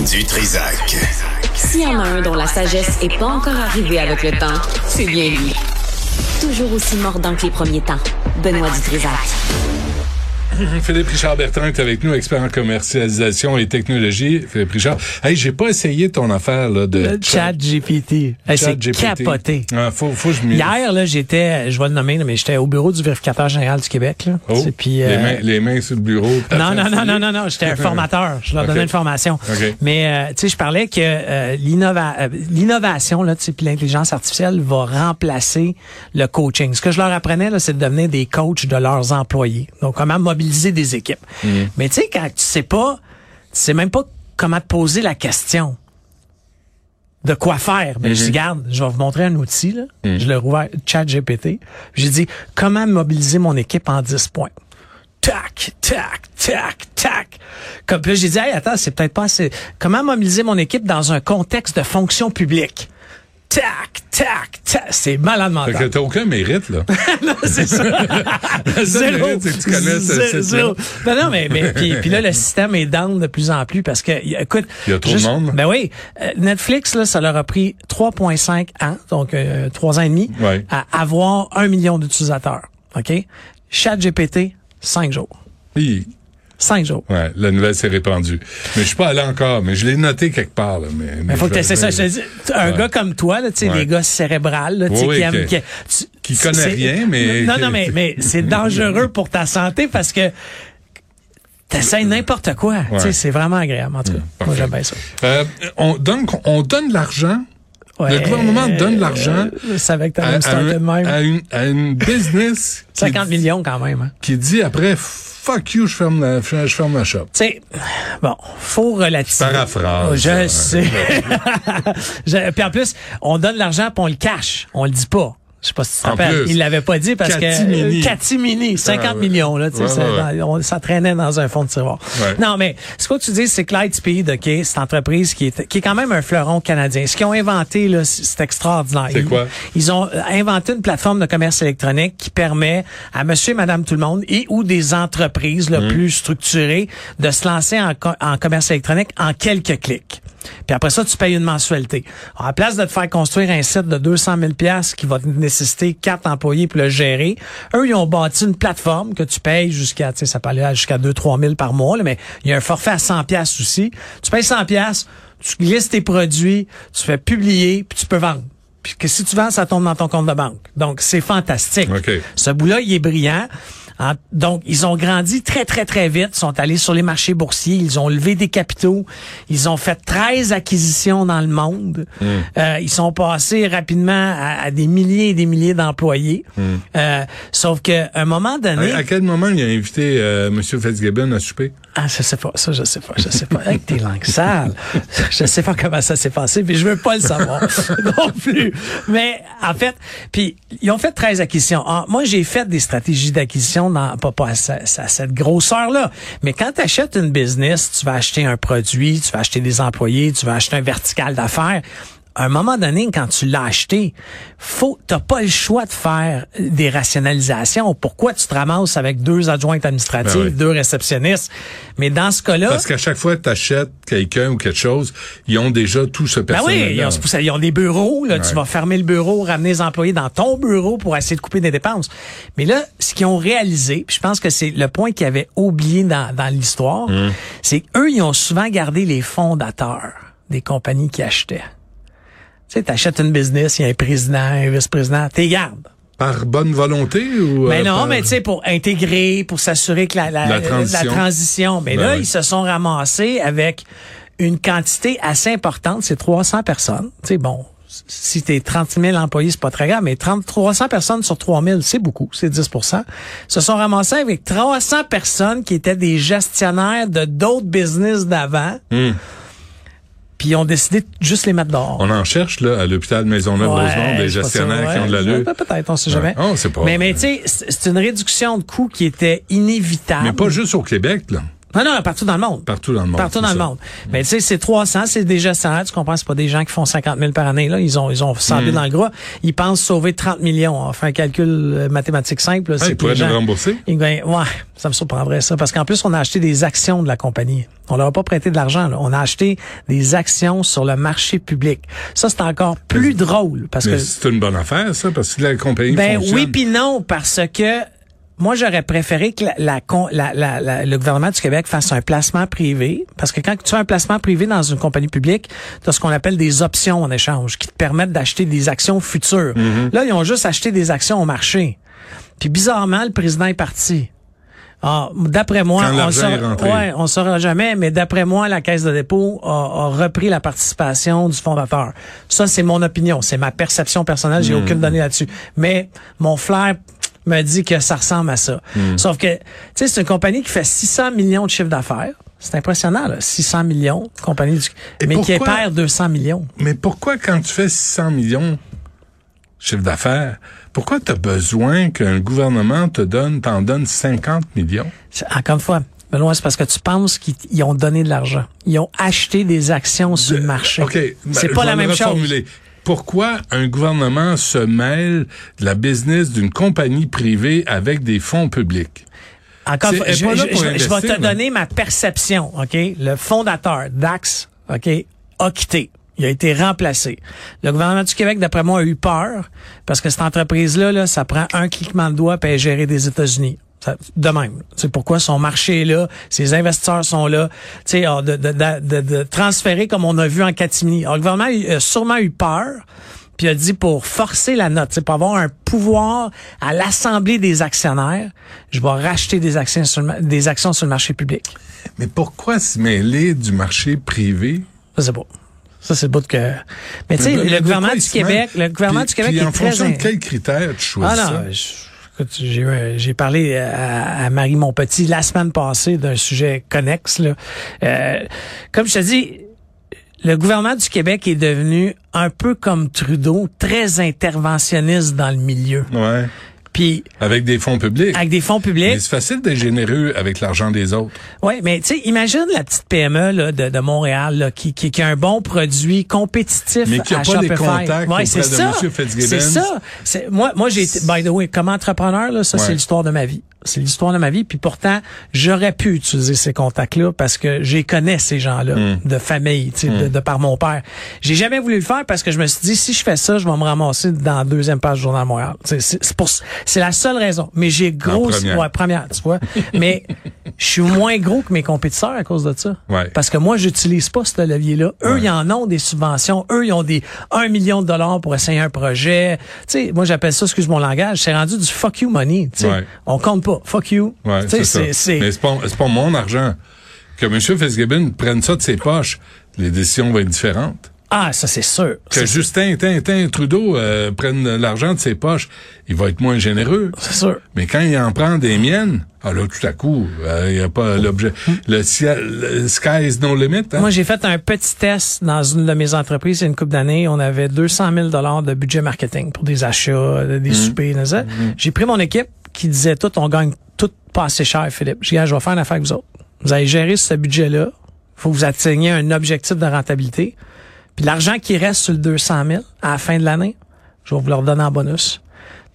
Du Trisac. S'il y en a un dont la sagesse n'est pas encore arrivée avec le temps, c'est bien lui. Toujours aussi mordant que les premiers temps. Benoît Dutrisac. Philippe Richard Bertrand est avec nous, expert en commercialisation et technologie. Philippe Richard, hey, j'ai pas essayé ton affaire là, de Le chat GPT. Hey, c'est ChatGPT. capoté. Ah, faut, faut que je Hier, là, j'étais, je vais le nommer, là, mais j'étais au bureau du vérificateur général du Québec. Là. Oh, puis, les, euh, mains, les mains sur le bureau. non, non, non, non, non, non, j'étais un formateur. Je leur Ok. donnais une formation. Ok. Mais, euh, tu sais, je parlais que euh, l'innova- euh, l'innovation, là, tu sais, puis l'intelligence artificielle va remplacer le coaching. Ce que je leur apprenais, là, c'est de devenir des coachs de leurs employés. Donc, comment mobiliser des équipes. Mm. Mais tu sais, quand tu sais pas, tu sais même pas comment te poser la question de quoi faire. Ben, je dis, garde, je vais vous montrer un outil, là. Je l'ai rouvert, chat GPT. J'ai dit, comment mobiliser mon équipe en 10 points? Tac, tac, tac, tac. Comme puis là, j'ai dit, hey, attends, c'est peut-être pas assez. Comment mobiliser mon équipe dans un contexte de fonction publique? Tac, tac, tac. C'est malade Fait que mental. t'as aucun mérite, là. c'est ça. Zéro. mérite, c'est que tu connais ce zéro. Non, non, mais, mais puis, puis là, le système est down de plus en plus parce que, écoute. Il y a trop de monde. Ben oui. Euh, Netflix, là, ça leur a pris 3,5 ans, donc euh, trois ans et demi, Ouais. à avoir un million d'utilisateurs. OK? ChatGPT, cinq jours. Hi. Cinq jours. Ouais, la nouvelle s'est répandue. Mais je suis pas allé encore, mais je l'ai noté quelque part. Là, mais, Mais faut que tu ça. Je te dis, un Ouais. gars comme toi, là, tu sais, Ouais. les gars cérébrales, là, Oui, qui aiment, qui, qui connaît rien, mais- Non, non, mais, mais c'est dangereux pour ta santé parce que t'essayes n'importe quoi. Tu sais, Ouais. c'est vraiment agréable, en tout cas. Moi, parfait. j'aime bien ça. Euh, on donne, on donne de l'argent. Ouais, Le gouvernement donne de l'argent euh, À, à une, à une business qui 50 dit- millions quand même. Hein. qui dit après fuck you, je ferme la, je, je ferme la shop. Tu sais, bon, faut relativiser. Paraphrase, Je ça, sais. Puis en plus, on donne l'argent puis on le cache. On le dit pas. Je sais pas si tu te rappelles. Il l'avait pas dit parce Catimini. que Catimini, 50 Ah ouais. millions là, tu sais, Ouais, ça, on- ça traînait dans un fond de tiroir. Non, mais ce que tu dis, c'est que Lightspeed, ok, cette entreprise qui est qui est quand même un fleuron canadien. Ce qu'ils ont inventé là, c'est extraordinaire. C'est Ils- quoi? Ils ont euh, inventé une plateforme de commerce électronique qui permet à monsieur et madame tout le monde et ou des entreprises Mmh. là, plus structurées de se lancer en commerce électronique en quelques clics. Puis après ça, tu payes une mensualité. Alors, à place de te faire construire un site de 200 000 pièces qui va te nécessiter quatre employés pour le gérer, eux, ils ont bâti une plateforme que tu payes jusqu'à, tu sais, ça peut aller jusqu'à 2-3 000 par mois, là, mais il y a un forfait à 100 pièces aussi. Tu payes 100 pièces, tu glisses tes produits, tu fais publier, puis tu peux vendre. Puis que si tu vends, ça tombe dans ton compte de banque. Donc, c'est fantastique. OK. Ce bout-là, il est brillant. En- donc, ils ont grandi très, très, très vite. sont allés sur les marchés boursiers. Ils ont levé des capitaux. Ils ont fait 13 acquisitions dans le monde. Euh, ils sont passés rapidement à, à des milliers et des milliers d'employés. Euh, sauf qu'à un moment donné... À, à quel moment il a invité euh, M. Fitzgibbon à souper? Ah, je sais pas. Ça, je sais pas. Je sais pas. Avec tes langues sales. Je sais pas comment ça s'est passé, puis je veux pas le savoir non plus. Mais, en fait, puis ils ont fait 13 acquisitions. Ah, moi, j'ai fait des stratégies d'acquisition pas, à cette grosseur-là. Mais quand tu achètes une business, tu vas acheter un produit, tu vas acheter des employés, tu vas acheter un vertical d'affaires. À un moment donné, quand tu l'as acheté, faut, t'as pas le choix de faire des rationalisations. Pourquoi tu te ramasses avec deux adjointes administratives, Ben oui. deux réceptionnistes? Mais dans ce cas-là, Parce qu'à chaque fois que tu achètes quelqu'un ou quelque chose, ils ont déjà tout ce ben personnel oui, ils ont, ils des bureaux. Là, Tu vas fermer le bureau, ramener les employés dans ton bureau pour essayer de couper des dépenses. Mais là, ce qu'ils ont réalisé, puis je pense que c'est le point qu'ils avaient oublié dans, dans l'histoire, Hum. c'est qu'eux, ils ont souvent gardé les fondateurs des compagnies qui achetaient. Tu sais, t'achètes une business, il y a un président, un vice-président, t'es gardes. Par bonne volonté ou... Mais euh, non, par- mais tu sais, pour intégrer, pour s'assurer que la, la, La transition. transition. Mais Ben là, oui. ils se sont ramassés avec une quantité assez importante, c'est 300 personnes. Tu sais, bon, si t'es 30 000 employés, c'est pas très grave, mais 30, 300 personnes sur 3 000, c'est beaucoup, c'est 10% se sont ramassés avec 300 personnes qui étaient des gestionnaires de d'autres business d'avant. Hum. Puis ils ont décidé de juste les mettre dehors. On en cherche là à l'hôpital Maisonneuve-Rosemont des c'est pas ça, gestionnaires qui ouais. ont de l'allure. Ouais, Peut-être, on sait jamais. Ouais. Oh, c'est pas- Mais, mais tu sais, c'est une réduction de coûts qui était inévitable. Mais pas juste au Québec, là. Non, non, partout dans le monde. Partout dans le monde. Partout dans le monde. Mais tu sais, c'est 300, c'est des gestionnaires, tu comprends, c'est pas des gens qui font 50 000 par année, là. Ils ont, ils ont semblé Hmm. dans le gras. Ils pensent sauver 30 millions. On fait un calcul euh, mathématique simple. Ah, ils les pourraient gens- rembourser. ils ouais, ça me surprendrait ça. Parce qu'en plus, on a acheté des actions de la compagnie. On leur a pas prêté de l'argent, là. On a acheté des actions sur le marché public. Ça, c'est encore plus drôle. Parce Mais que c'est une bonne affaire, ça, parce que la compagnie ben fonctionne. oui puis non parce que moi j'aurais préféré que la, la la- la- le gouvernement du Québec fasse un placement privé parce que quand tu fais un placement privé dans une compagnie publique, tu as ce qu'on appelle des options en échange qui te permettent d'acheter des actions futures. Mm-hmm. Là, ils ont juste acheté des actions au marché. Puis bizarrement, le président est parti. Ah, d'après moi, on saura, ouais, on saura jamais, mais d'après moi, la Caisse de dépôt a, a repris la participation du fondateur. Ça, c'est mon opinion, c'est ma perception personnelle, j'ai aucune donnée là-dessus. Mais mon flair me dit que ça ressemble à ça. Sauf que, tu sais, c'est une compagnie qui fait 600 millions de chiffre d'affaires. C'est impressionnant, là, 600 millions, compagnie du, Et mais qui pourquoi- perd 200 millions. Mais pourquoi, quand tu fais 600 millions chiffre d'affaires, pourquoi tu as besoin qu'un gouvernement te donne, t'en donne 50 millions? Encore une fois, Benoît, c'est parce que tu penses qu'ils ils ont donné de l'argent. Ils ont acheté des actions sur le marché. OK. ben, c'est pas la même chose. Pourquoi un gouvernement se mêle de la business d'une compagnie privée avec des fonds publics? Encore je, vais te donner ma perception, OK? Le fondateur, Dax, OK, a quitté. Il a été remplacé. Le gouvernement du Québec, d'après moi, a eu peur parce que cette entreprise-là, là, ça prend un cliquement de doigt pour gérée des États-Unis. De même. C'est pourquoi son marché est là, ses investisseurs sont là. Tu sais, alors, de, de, de, de- transférer comme on a vu en catimini. Alors, le gouvernement a sûrement eu peur puis a dit pour forcer la note, c'est pour avoir un pouvoir à l'assemblée des actionnaires, je vais racheter des actions sur le, des actions sur le marché public. Mais pourquoi se mêler du marché privé? Ça c'est pas. Ça c'est le bout que. Mais tu sais, le gouvernement du? Québec, le gouvernement Puis- du Québec puis est en très. fonction in- de quels critères tu choisis Ah ça? je- écoute, j'ai eu- j'ai parlé à, à Marie Monpetit la semaine passée d'un sujet connexe. Là. Euh, comme je te dis, le gouvernement du Québec est devenu un peu comme Trudeau, très interventionniste dans le milieu. Ouais. Puis Avec des fonds publics. avec des fonds Mais publics. c'est facile d'être généreux avec l'argent des autres. Oui, mais tu sais, imagine la petite PME là, de, de Montréal là, qui, qui, qui a un bon produit compétitif Mais qui a à pas Shopify. contacts ouais, auprès c'est de ça. Monsieur Fitzgibbons. C'est ça. Moi, moi j'ai été, by the way, comme entrepreneur, là, ça, Ouais. c'est l'histoire de ma vie. C'est l'histoire de ma vie. Puis pourtant, j'aurais pu utiliser ces contacts-là parce que j'ai connais ces gens-là Hmm. de famille, tu sais, de, de par mon père. J'ai jamais voulu le faire parce que je me suis dit, si je fais ça, je vais me ramasser dans la deuxième page du Journal de Montréal. C'est, la seule raison. Mais j'ai gros, première. ouais, première, tu vois. Mais je suis moins gros que mes compétiteurs à cause de ça. Ouais. Parce que moi, j'utilise pas ce levier-là. Eux, ils en ont des subventions. Eux, ils ont des 1 million de dollars pour essayer un projet. Tu sais, moi, j'appelle ça, excuse mon langage, c'est rendu du fuck you money. tu sais. Ouais. On compte pas. Fuck you. Ouais, c'est ça. Mais c'est pas, mon argent. Que M. Fitzgibbon prenne ça de ses poches, les décisions vont être différentes. Ah, ça, c'est sûr. Que Justin Tintin Trudeau euh, prenne l'argent de ses poches, il va être moins généreux. c'est sûr. Mais quand il en prend des miennes, ah là, tout à coup, euh, il y a pas l'objet. Le ciel, le sky is no limit. Hein? Moi, j'ai fait un petit test dans une de mes entreprises il y a une couple d'années. On avait 200 000 dollars de budget marketing pour des achats, des soupers, tout ça. J'ai pris mon équipe qui disait tout, on gagne tout pas assez cher, Philippe. J'ai dit, Ah, je vais faire une affaire avec vous autres. Vous allez gérer ce budget-là. faut que vous atteigniez un objectif de rentabilité. Puis l'argent qui reste sur le 200 000 à la fin de l'année, je vais vous le redonner en bonus.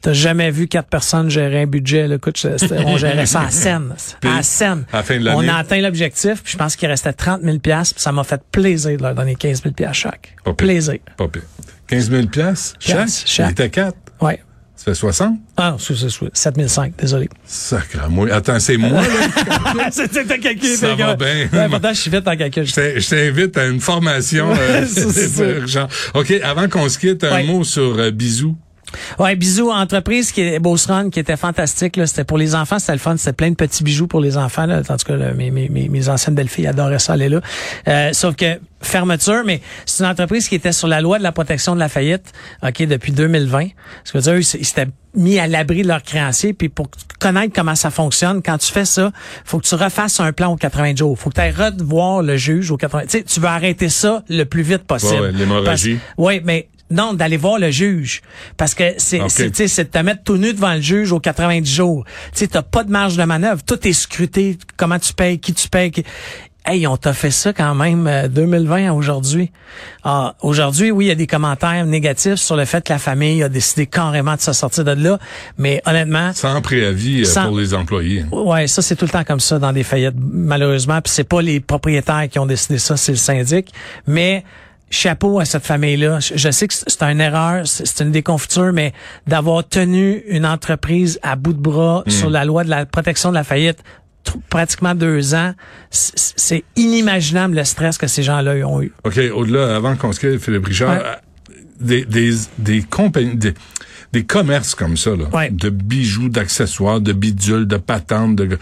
T'as jamais vu quatre personnes gérer un budget, là. Écoute, on gérait ça à scène. Puis, À scène. à la fin de On l'année? a atteint l'objectif, puis je pense qu'il restait 30 000 puis ça m'a fait plaisir de leur donner 15 000 chaque. Pas. Plaisir. Pas pire. 15 000 piastres chaque? Chaque? Il était 4. Ouais. Ça fait 60? Ah, c'est, c'est, c'est 7 500, désolé. Sacre moi. Attends, c'est moi, là? C'était calculé. Ça fait va bien. Ouais, je suis vite en calcul. Je t'in- je t'invite à une formation euh, Ça, c'est ça. urgent. OK, avant qu'on se quitte, un Ouais. mot sur euh, Bisous. Ouais, bisous entreprise qui est Beauce-Run, qui était fantastique là, c'était pour les enfants, c'était le fun, c'était plein de petits bijoux pour les enfants là, en tout cas là, mes, mes, mes, anciennes belles-filles adoraient ça aller là. Euh, sauf que fermeture, mais c'est une entreprise qui était sur la loi de la protection de la faillite, OK, depuis 2020. Ce que dire eux, ils s'étaient mis à l'abri de leurs créanciers puis pour connaître comment ça fonctionne, quand tu fais ça, faut que tu refasses un plan aux 80 jours, faut que tu ailles revoir le juge aux 80 tu sais, tu veux arrêter ça le plus vite possible. Ouais, ouais, l'hémorragie. Parce- oui, mais non, d'aller voir le juge. Parce que c'est, Ok. c'est, tu sais, c'est de te mettre tout nu devant le juge aux 90 jours. Tu sais, t'as pas de marge de manœuvre. Tout est scruté. Comment tu payes, qui tu payes? qui- Hey, on t'a fait ça quand même euh, 2020 à aujourd'hui. Ah, aujourd'hui, oui, il y a des commentaires négatifs sur le fait que la famille a décidé carrément de se sortir de là. Mais honnêtement, Sans préavis euh, Sans- pour les employés. Ouais, ça c'est tout le temps comme ça dans des faillites malheureusement, puis c'est pas les propriétaires qui ont décidé ça, c'est le syndic, mais chapeau à cette famille-là. Je- sais que c'est une erreur, c'est une déconfiture, mais d'avoir tenu une entreprise à bout de bras sur la loi de la protection de la faillite pratiquement deux ans, c'est inimaginable le stress que ces gens-là ont eu. OK, au-delà, avant qu'on se quitte, Philippe Richard, Ouais. euh, des, des, des compagnies, des, des commerces comme ça, là, Ouais. de bijoux, d'accessoires, de bidules, de patentes, de...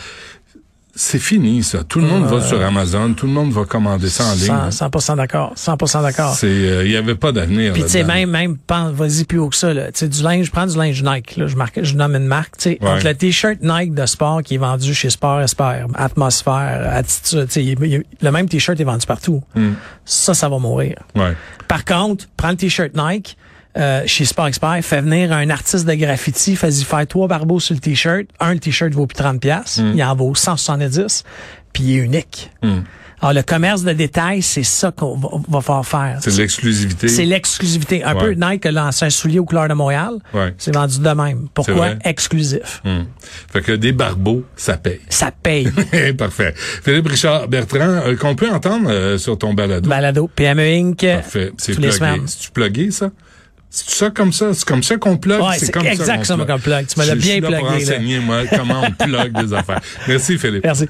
C'est fini, ça. Tout le monde va sur Amazon, tout le monde va commander ça en ligne. hein. 100%, 100% d'accord, 100% d'accord. C'est, euh, il y avait pas d'avenir. Puis tu sais même même vas-y plus haut que ça. Tu sais du linge, je prends du linge Nike là, je marque je nomme une marque, tu sais Ouais. le t-shirt Nike de sport qui est vendu chez Sport Esper, Atmosphère, Attitude, tu sais le même t-shirt est vendu partout. Hmm. Ça ça va mourir. Ouais. Par contre, prends le t-shirt Nike euh, chez Sport Expert, fais venir un artiste de graffiti, fais-y faire trois barbeaux sur le t-shirt. Un, le t-shirt vaut plus 30 pièces, il en vaut 170, puis il est unique. Hmm. Alors le commerce de détail, c'est ça qu'on va, va faire faire. C'est l'exclusivité. C'est l'exclusivité. Un Ouais. peu Nike a lancé un soulier aux couleurs de Montréal. Ouais. C'est vendu de même. Pourquoi? Exclusif. Hmm. Fait que des barbeaux, ça paye. Ça paye. Parfait. Philippe Richard Bertrand, euh, qu'on peut entendre euh, sur ton balado. Balado. PME Inc. Parfait. C'est tous les plugué. C'est-tu plugué, ça? C'est ça comme ça? C'est comme ça qu'on plug? Ouais, c'est comme exact qu'on ça, comme plug. Tu me l'as bien je suis là pour plugué, enseigner, moi, comment on plug des affaires. Merci, Philippe. Merci.